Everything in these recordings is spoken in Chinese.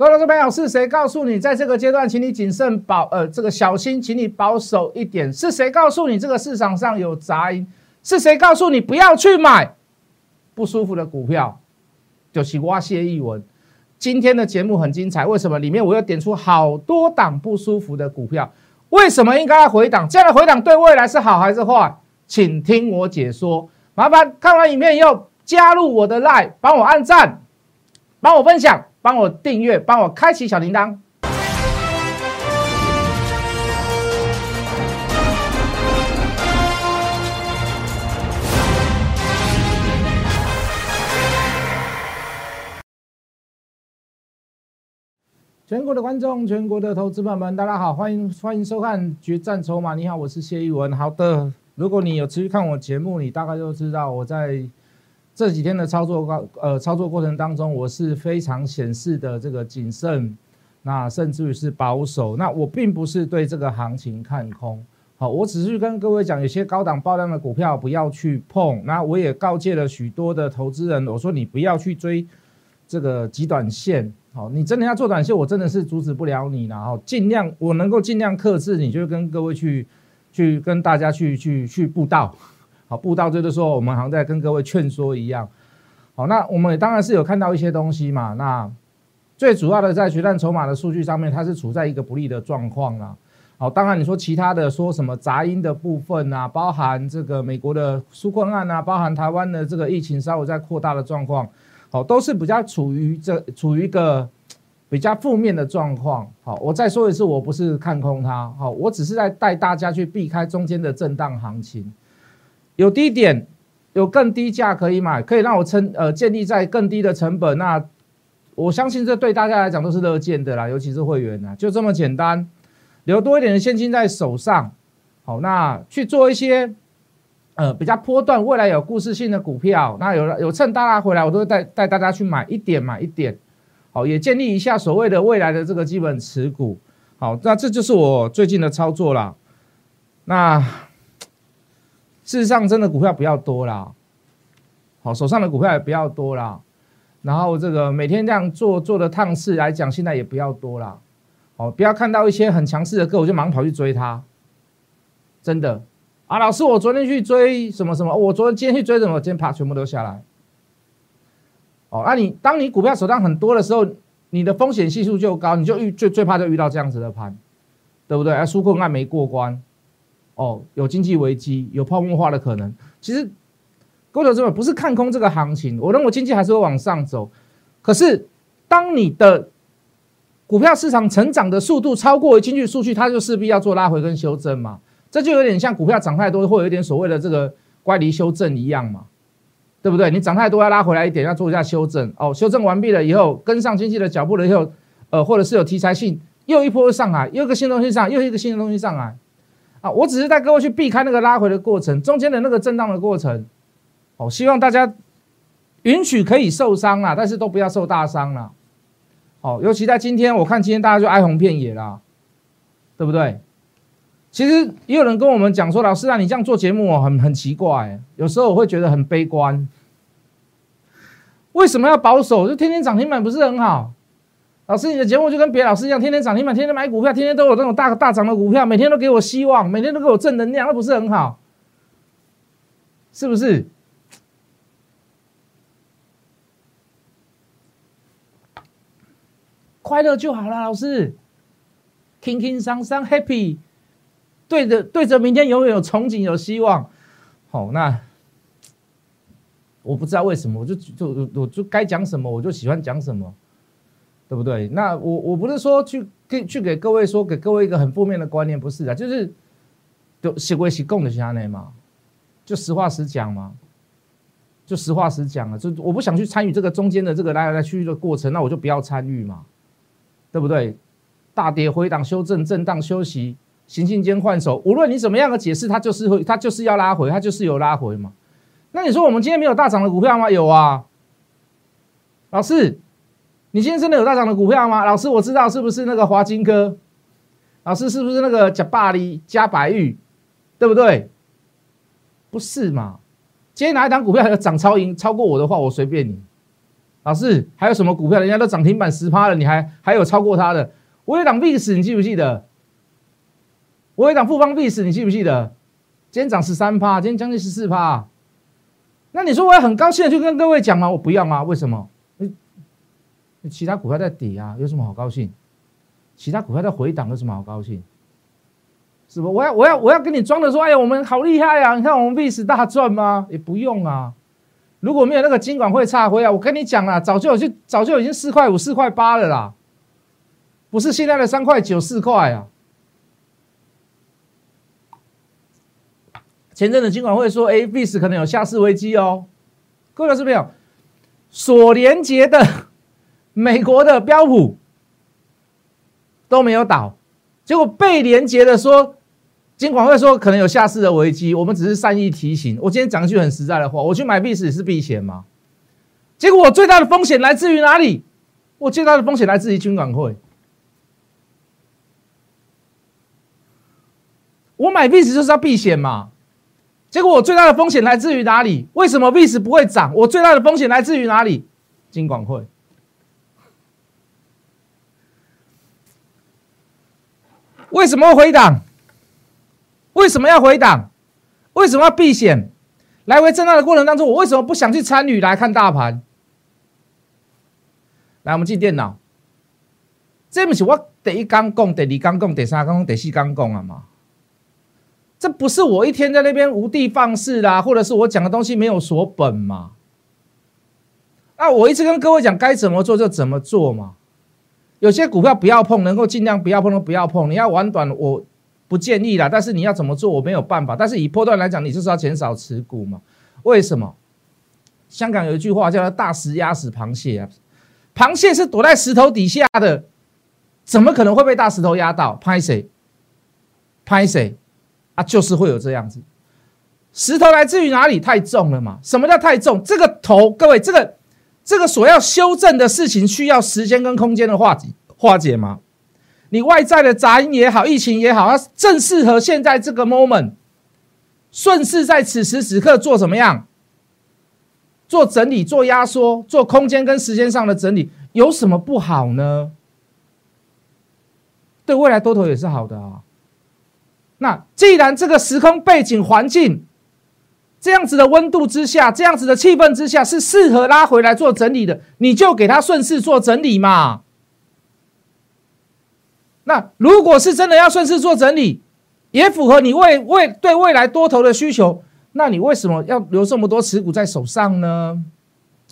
各位投资朋友，是谁告诉你在这个阶段，请你谨慎保呃这个小心，请你保守一点？是谁告诉你这个市场上有杂音？是谁告诉你不要去买不舒服的股票？就是挖谢一文。今天的节目很精彩，为什么？里面我又点出好多档不舒服的股票，为什么应该要回档？这样的回档对未来是好还是坏？请听我解说。麻烦看完影片以后加入我的 line，帮我按赞，帮我分享。帮我订阅，帮我开启小铃铛。全国的观众，全国的投资朋友们，大家好，欢迎欢迎收看《决战筹码》。你好，我是谢玉文。好的，如果你有持续看我节目，你大概就知道我在。这几天的操作过呃操作过程当中，我是非常显示的这个谨慎，那甚至于是保守。那我并不是对这个行情看空，好，我只是跟各位讲，有些高档爆量的股票不要去碰。那我也告诫了许多的投资人，我说你不要去追这个极短线，好，你真的要做短线，我真的是阻止不了你然后尽量我能够尽量克制，你就跟各位去去跟大家去去去布道。好，布道就是说，我们好像在跟各位劝说一样。好，那我们也当然是有看到一些东西嘛。那最主要的在决战筹码的数据上面，它是处在一个不利的状况啦。好，当然你说其他的说什么杂音的部分啊，包含这个美国的纾困案啊，包含台湾的这个疫情稍微在扩大的状况，好，都是比较处于这处于一个比较负面的状况。好，我再说一次，我不是看空它，好，我只是在带大家去避开中间的震荡行情。有低点，有更低价可以买，可以让我撑呃建立在更低的成本。那我相信这对大家来讲都是乐见的啦，尤其是会员呐，就这么简单，留多一点的现金在手上。好，那去做一些呃比较波段、未来有故事性的股票。那有有趁大家回来，我都会带带大家去买一点，买一点。好，也建立一下所谓的未来的这个基本持股。好，那这就是我最近的操作啦。那。事实上，真的股票不要多啦，好，手上的股票也不要多啦。然后这个每天这样做做的趟次来讲，现在也不要多啦。好，不要看到一些很强势的个，我就忙跑去追它。真的啊，老师，我昨天去追什么什么，我昨天今天去追什么，今天啪全部都下来。哦，那你当你股票手上很多的时候，你的风险系数就高，你就遇最最怕就遇到这样子的盘，对不对？啊，纾困案没过关。哦，有经济危机，有泡沫化的可能。其实，各位投资者不是看空这个行情，我认为经济还是会往上走。可是，当你的股票市场成长的速度超过经济数据，它就势必要做拉回跟修正嘛。这就有点像股票涨太多，会有一点所谓的这个乖离修正一样嘛，对不对？你涨太多要拉回来一点，要做一下修正。哦，修正完毕了以后，跟上经济的脚步了以后，呃，或者是有题材性，又一波上来，又一个新东西上，又一个新的东西上来。啊，我只是带各位去避开那个拉回的过程，中间的那个震荡的过程，哦，希望大家允许可以受伤啦，但是都不要受大伤啦。哦，尤其在今天，我看今天大家就哀鸿遍野啦，对不对？其实也有人跟我们讲说，老师啊，你这样做节目哦，很很奇怪，有时候我会觉得很悲观，为什么要保守？就天天涨停板不是很好？老师，你的节目就跟别老师一样，天天涨停板，天天买股票，天天都有那种大大涨的股票，每天都给我希望，每天都给我正能量，那不是很好？是不是？快乐就好了，老师，轻轻松松，happy，对着对着明天，永远有憧憬，有希望。好，那我不知道为什么，我就就我就该讲什么，我就喜欢讲什么。对不对？那我我不是说去给去给各位说给各位一个很负面的观念，不是的，就是就习归习共的下内嘛，就实话实讲嘛，就实话实讲了，就我不想去参与这个中间的这个来来去去的过程，那我就不要参与嘛，对不对？大跌回档修正震荡休息，行进间换手，无论你怎么样的解释，它就是会它就是要拉回，它就是有拉回嘛。那你说我们今天没有大涨的股票吗？有啊，老师。你今天真的有大涨的股票吗？老师，我知道是不是那个华金科？老师是不是那个加巴黎加白玉？对不对？不是嘛？今天哪一档股票有涨超盈超过我的话，我随便你。老师还有什么股票？人家都涨停板十趴了，你还还有超过它的？我有档 VIX，你记不记得？我有档富邦 VIX，你记不记得？今天涨十三趴，今天将近十四趴。那你说我要很高兴的去跟各位讲吗？我不要吗？为什么？其他股票在底啊，有什么好高兴？其他股票在回档，有什么好高兴？是不？我要我要我要跟你装的说，哎呀，我们好厉害呀！你看我们 VIX 大赚吗？也不用啊。如果没有那个金管会差回啊，我跟你讲啦，早就就早就已经四块五、四块八了啦，不是现在的三块九、四块啊。前阵子金管会说，A、B 是可能有下市危机哦。各位老师朋友，所连接的美国的标普都没有倒，结果被连接的说，金管会说可能有下市的危机，我们只是善意提醒。我今天讲一句很实在的话，我去买 B 市是避险吗？结果我最大的风险来自于哪里？我最大的风险来自于金管会。我买 B 市就是要避险嘛。结果我最大的风险来自于哪里？为什么币值不会涨？我最大的风险来自于哪里？金管会。为什么要回档？为什么要回档？为什么要避险？来回震荡的过程当中，我为什么不想去参与来看大盘？来，我们进电脑。这不是我第一刚讲、第二刚讲、第三刚讲、第四刚讲啊嘛？这不是我一天在那边无的放矢啦，或者是我讲的东西没有锁本嘛？那我一直跟各位讲该怎么做就怎么做嘛。有些股票不要碰，能够尽量不要碰都不要碰。你要玩短，我不建议啦。但是你要怎么做，我没有办法。但是以波段来讲，你就是要减少持股嘛。为什么？香港有一句话叫做“大石压死螃蟹”啊，螃蟹是躲在石头底下的，怎么可能会被大石头压到？拍谁？拍谁？啊，就是会有这样子，石头来自于哪里？太重了嘛？什么叫太重？这个头，各位，这个这个所要修正的事情，需要时间跟空间的化解化解吗？你外在的杂音也好，疫情也好，它正适合现在这个 moment，顺势在此时此刻做怎么样？做整理、做压缩、做空间跟时间上的整理，有什么不好呢？对未来多头也是好的啊。那既然这个时空背景环境这样子的温度之下，这样子的气氛之下是适合拉回来做整理的，你就给他顺势做整理嘛。那如果是真的要顺势做整理，也符合你未未对未来多头的需求，那你为什么要留这么多持股在手上呢？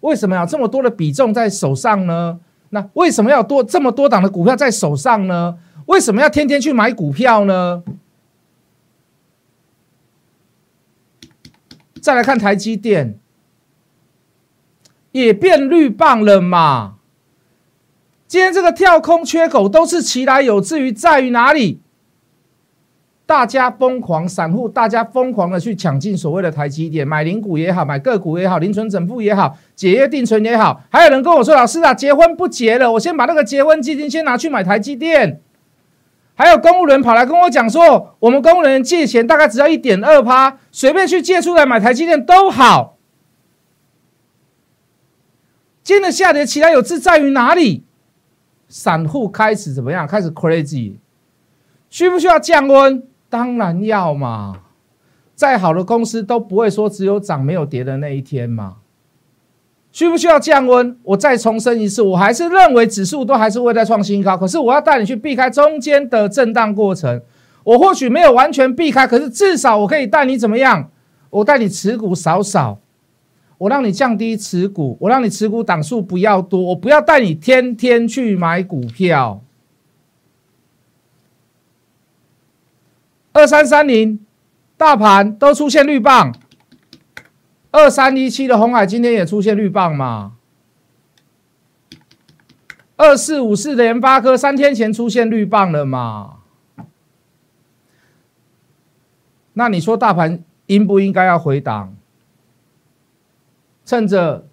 为什么要这么多的比重在手上呢？那为什么要多这么多档的股票在手上呢？为什么要天天去买股票呢？再来看台积电，也变绿棒了嘛？今天这个跳空缺口都是其来有志于在于哪里？大家疯狂，散户大家疯狂的去抢进所谓的台积电，买零股也好，买个股也好，零存整付也好，解约定存也好，还有人跟我说：“老师啊，结婚不结了，我先把那个结婚基金先拿去买台积电。”还有公务人跑来跟我讲说，我们公务人借钱大概只要一点二趴，随便去借出来买台积电都好。今天的下跌，其他有志在于哪里？散户开始怎么样？开始 crazy，需不需要降温？当然要嘛。再好的公司都不会说只有涨没有跌的那一天嘛。需不需要降温？我再重申一次，我还是认为指数都还是会再创新高。可是我要带你去避开中间的震荡过程。我或许没有完全避开，可是至少我可以带你怎么样？我带你持股少少，我让你降低持股，我让你持股档数不要多，我不要带你天天去买股票。二三三零，大盘都出现绿棒。二三一七的红海今天也出现绿棒嘛？二四五四的联发科三天前出现绿棒了嘛？那你说大盘应不应该要回档？趁着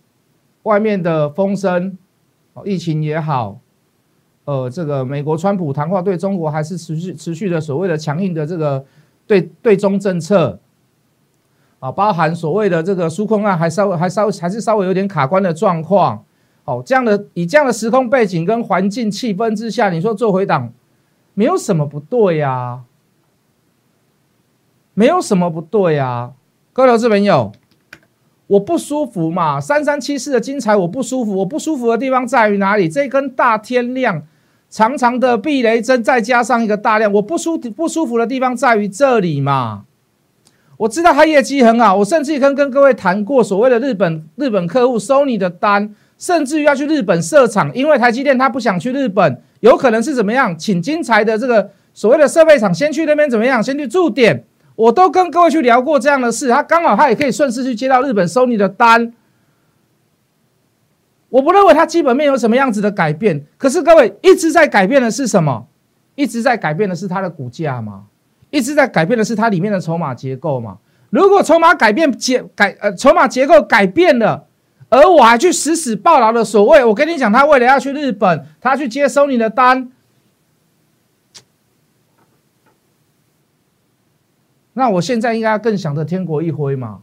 外面的风声，疫情也好，呃，这个美国川普谈话对中国还是持续持续的所谓的强硬的这个对对中政策。啊，包含所谓的这个纾困案，还稍微还稍微还是稍微有点卡关的状况，哦，这样的以这样的时空背景跟环境气氛之下，你说做回档没有什么不对呀，没有什么不对呀，各位投资朋友，我不舒服嘛，三三七四的精彩我不舒服，我不舒服的地方在于哪里？这根大天量。长长的避雷针，再加上一个大量，我不舒不舒服的地方在于这里嘛？我知道他业绩很好，我甚至跟跟各位谈过所谓的日本日本客户收你的单，甚至于要去日本设厂，因为台积电他不想去日本，有可能是怎么样，请金财的这个所谓的设备厂先去那边怎么样，先去驻点，我都跟各位去聊过这样的事，他刚好他也可以顺势去接到日本收你的单。我不认为它基本面有什么样子的改变，可是各位一直在改变的是什么？一直在改变的是它的股价吗？一直在改变的是它里面的筹码结构嘛？如果筹码改变结改呃筹码结构改变了，而我还去死死抱牢的所谓，我跟你讲，他为了要去日本，他去接收你的单，那我现在应该更想着天国一挥嘛？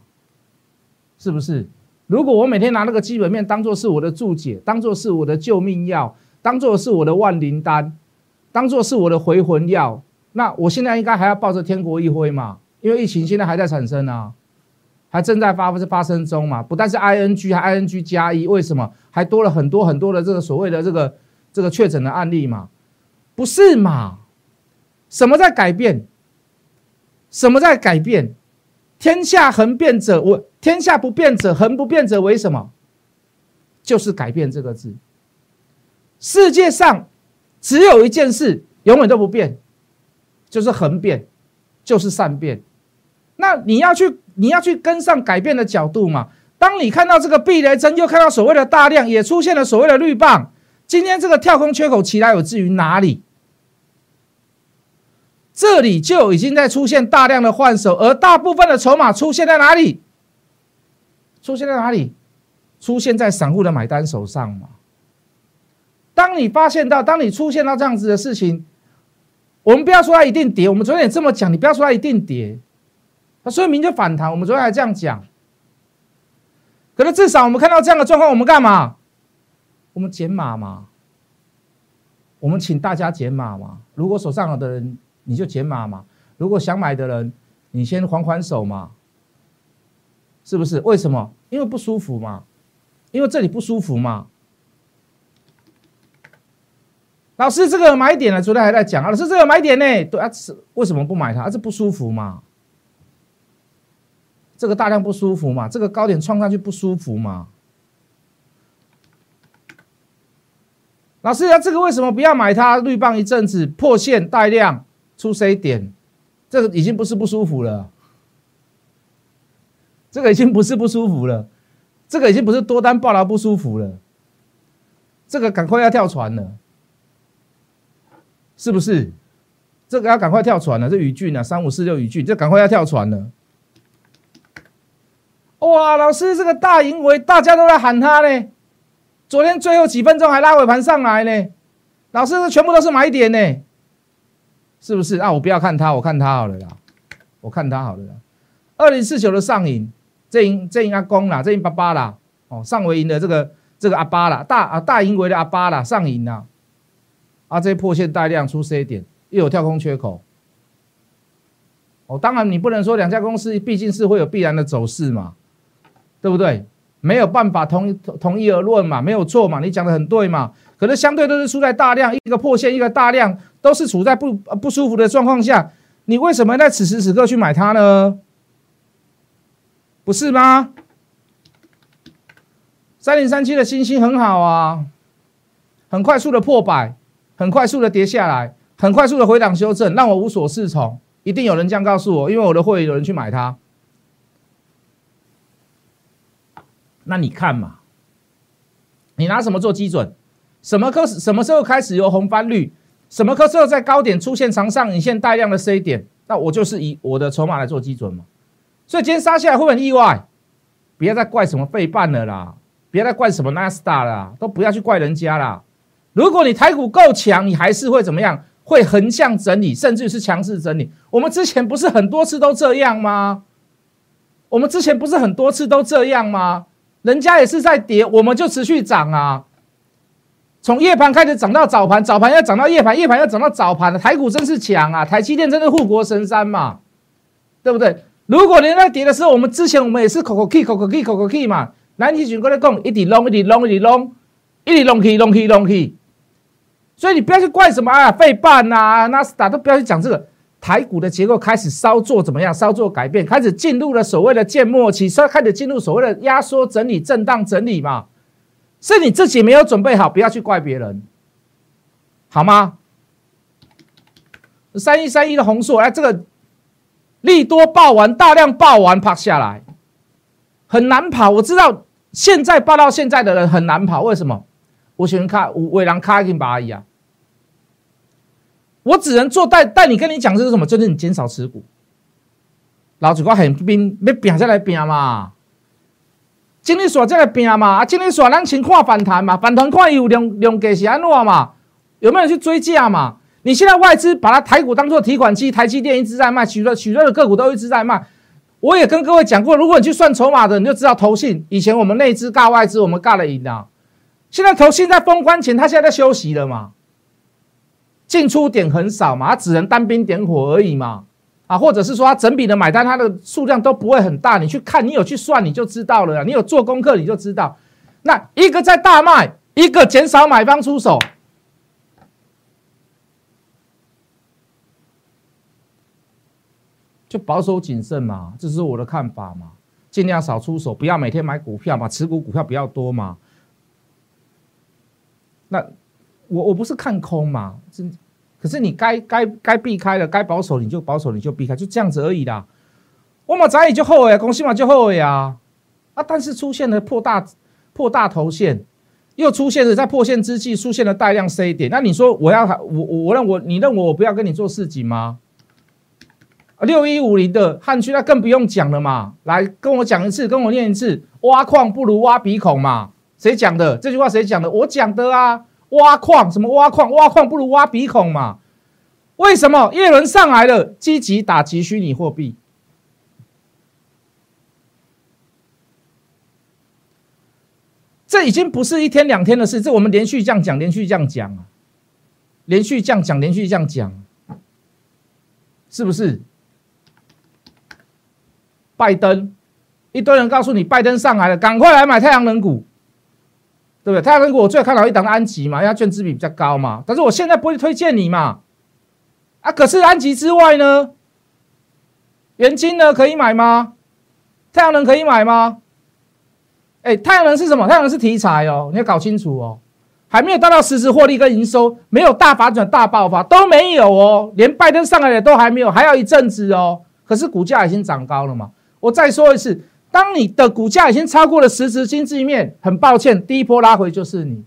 是不是？如果我每天拿那个基本面当做是我的注解，当做是我的救命药，当做是我的万灵丹，当做是我的回魂药，那我现在应该还要抱着天国一挥嘛？因为疫情现在还在产生啊，还正在发不是发生中嘛。不但是 I N G，还 I N G 加一，为什么还多了很多很多的这个所谓的这个这个确诊的案例嘛？不是嘛？什么在改变？什么在改变？天下恒变者，我。天下不变者，恒不变者为什么？就是改变这个字。世界上只有一件事永远都不变，就是恒变，就是善变。那你要去，你要去跟上改变的角度嘛。当你看到这个避雷针，又看到所谓的大量，也出现了所谓的绿棒。今天这个跳空缺口其来有至于哪里？这里就已经在出现大量的换手，而大部分的筹码出现在哪里？出现在哪里？出现在散户的买单手上嘛？当你发现到，当你出现到这样子的事情，我们不要说它一定跌，我们昨天也这么讲，你不要说它一定跌，它说明就反弹。我们昨天还这样讲，可是至少我们看到这样的状况，我们干嘛？我们减码嘛？我们请大家减码嘛？如果手上有的人，你就减码嘛？如果想买的人，你先还还手嘛？是不是？为什么？因为不舒服嘛，因为这里不舒服嘛。老师，这个买点呢？昨天还在讲啊，老师这个买点呢？对啊，是为什么不买它？这不舒服嘛？这个大量不舒服嘛？这个高点创上去不舒服嘛？老师，啊，这个为什么不要买它？绿棒一阵子破线带量出 C 点，这个已经不是不舒服了。这个已经不是不舒服了，这个已经不是多单爆了不舒服了，这个赶快要跳船了，是不是？这个要赶快跳船了，这宇峻啊，三五四六宇峻，这赶快要跳船了。哇，老师，这个大盈为大家都在喊他呢，昨天最后几分钟还拉尾盘上来呢，老师，这全部都是买点呢，是不是？啊，我不要看他，我看他好了啦，我看他好了啦，二零四九的上影。这赢这赢阿公啦，这赢爸爸啦，哦，上维赢的这个这个阿巴啦，大啊大赢为的阿巴啦，上赢啦，啊，这破线带量出 C 点，又有跳空缺口，哦，当然你不能说两家公司毕竟是会有必然的走势嘛，对不对？没有办法同同同一而论嘛，没有错嘛，你讲的很对嘛，可是相对都是出在大量，一个破线一个大量，都是处在不不舒服的状况下，你为什么在此时此刻去买它呢？不是吗？三零三七的星星很好啊，很快速的破百，很快速的跌下来，很快速的回档修正，让我无所适从。一定有人这样告诉我，因为我的会有人去买它。那你看嘛，你拿什么做基准？什么科什么时候开始有红翻绿？什么科时候在高点出现长上影线带量的 C 点？那我就是以我的筹码来做基准嘛。所以今天杀下来会很意外，不要再怪什么背半了啦，不要再怪什么纳斯达啦，都不要去怪人家啦。如果你台股够强，你还是会怎么样？会横向整理，甚至是强势整理。我们之前不是很多次都这样吗？我们之前不是很多次都这样吗？人家也是在跌，我们就持续涨啊。从夜盘开始涨到早盘，早盘要涨到夜盘，夜盘要涨到早盘的台股真是强啊！台积电真的护国神山嘛，对不对？如果连在跌的时候，我们之前我们也是口口 key 口口 key 口口 key 嘛，南极群过来讲，一直 long 一直 long 一直 long 一直 long key long key long key，所以你不要去怪什么啊，费半呐，纳斯达都不要去讲这个。台股的结构开始稍作怎么样？稍作改变，开始进入了所谓的建末期，稍开始进入所谓的压缩整理、震荡整理嘛。是你自己没有准备好，不要去怪别人，好吗？三一三一的红硕，哎，这个利多爆完，大量爆完，趴下来，很难跑。我知道现在爆到现在的人很难跑，为什么？我喜欢看伟狼卡金巴一样。我只能做带带你跟你讲这是什么？就是你减少持股，老子我很拼，要拼再来拼嘛。经理所再来拼嘛，啊，经理所咱先看反弹嘛，反弹看有量量价是安怎嘛？有没有人去追价嘛？你现在外资把它台股当做提款机，台积电一直在卖，许多许多的个股都一直在卖。我也跟各位讲过，如果你去算筹码的，你就知道投信以前我们内资尬外资，我们尬了赢啊。现在投信在封关前，他现在在休息了嘛？进出点很少嘛，他只能单兵点火而已嘛，啊，或者是说他整笔的买单，它的数量都不会很大，你去看，你有去算，你就知道了，你有做功课，你就知道，那一个在大卖，一个减少买方出手，就保守谨慎嘛，这是我的看法嘛，尽量少出手，不要每天买股票嘛，持股股票比较多嘛，那。我我不是看空嘛，真，可是你该该该避开了，该保守你就保守，你就避开，就这样子而已啦。我嘛早已就后悔，恭喜嘛就后悔啊啊！但是出现了破大破大头线，又出现了在破线之际出现了大量 C 点，那你说我要我我我认我你认为我不要跟你做市集吗？六一五零的汉区那更不用讲了嘛，来跟我讲一次，跟我念一次，挖矿不如挖鼻孔嘛，谁讲的这句话？谁讲的？我讲的啊。挖矿什么挖矿？挖矿不如挖鼻孔嘛？为什么叶伦上来了，积极打击虚拟货币？这已经不是一天两天的事，这我们连续这样讲，连续这样讲，连续这样讲，连续这样讲，是不是？拜登一堆人告诉你，拜登上来了，赶快来买太阳能股。对不对？太阳能股我最看好一档安吉嘛，因为它券资比比较高嘛。但是我现在不会推荐你嘛。啊，可是安吉之外呢，元金呢可以买吗？太阳能可以买吗？哎，太阳能是什么？太阳能是题材哦，你要搞清楚哦。还没有达到实时获利跟营收，没有大反转、大爆发都没有哦。连拜登上来的都还没有，还要一阵子哦。可是股价已经涨高了嘛。我再说一次。当你的股价已经超过了实质经济面，很抱歉，第一波拉回就是你，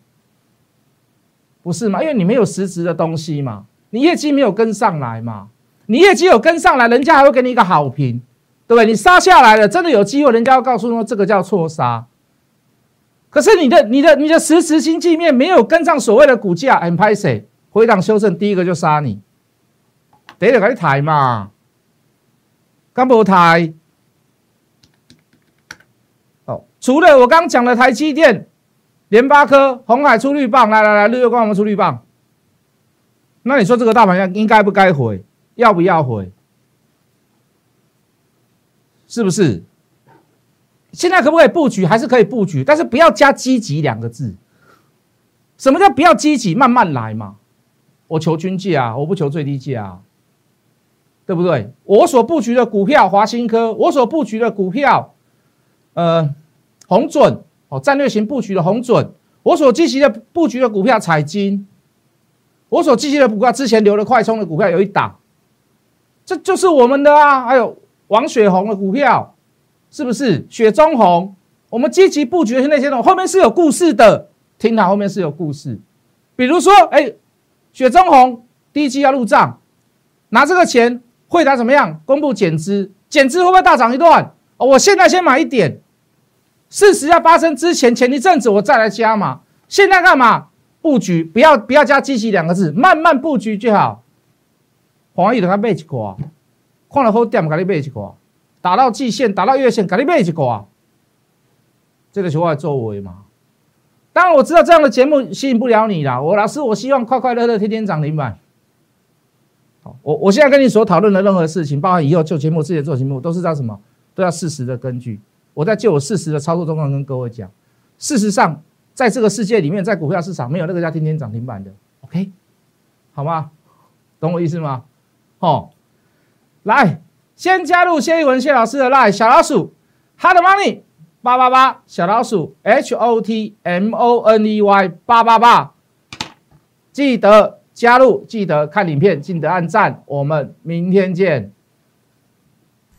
不是吗？因为你没有实质的东西嘛，你业绩没有跟上来嘛，你业绩有跟上来，人家还会给你一个好评，对不对？你杀下来了，真的有机会，人家要告诉说这个叫错杀。可是你的、你的、你的实质经济面没有跟上所谓的股价，很拍谁？回档修正，第一个就杀你，得了，赶紧抬嘛，刚不抬。除了我刚讲的台积电、联发科、红海出绿棒，来来来，日月光我们出绿棒。那你说这个大盘要应该不该回？要不要回？是不是？现在可不可以布局？还是可以布局，但是不要加积极两个字。什么叫不要积极？慢慢来嘛。我求均价，我不求最低价，对不对？我所布局的股票华新科，我所布局的股票，呃。红准哦，战略型布局的红准，我所积极的布局的股票彩金，我所积极的股票之前留的快充的股票有一档，这就是我们的啊。还有王雪红的股票，是不是雪中红？我们积极布局的那些东西后面是有故事的，听好，后面是有故事。比如说，哎，雪中红第一季要入账，拿这个钱会达怎么样？公布减资，减资会不会大涨一段？我现在先买一点。事实要发生之前，前一阵子我再来加嘛。现在干嘛布局？不要不要加积极两个字，慢慢布局就好。黄宇的他买一挂，看了好点，给你买一挂，打到季线，打到月线，给你买一挂。这个是我的作为嘛。当然我知道这样的节目吸引不了你啦。我老师，我希望快快乐乐天天涨停板。好，我我现在跟你所讨论的任何事情，包括以后做节目、之前做节目，都是在什么？都要事实的根据。我在就我事实的操作状况跟各位讲。事实上，在这个世界里面，在股票市场没有那个叫天天涨停板的。OK，好吗？懂我意思吗？哦，来，先加入谢一文谢老师的 Line 小老鼠 Hard Money 八八八小老鼠 H O T M O N E Y 八八八，记得加入，记得看影片，记得按赞，我们明天见。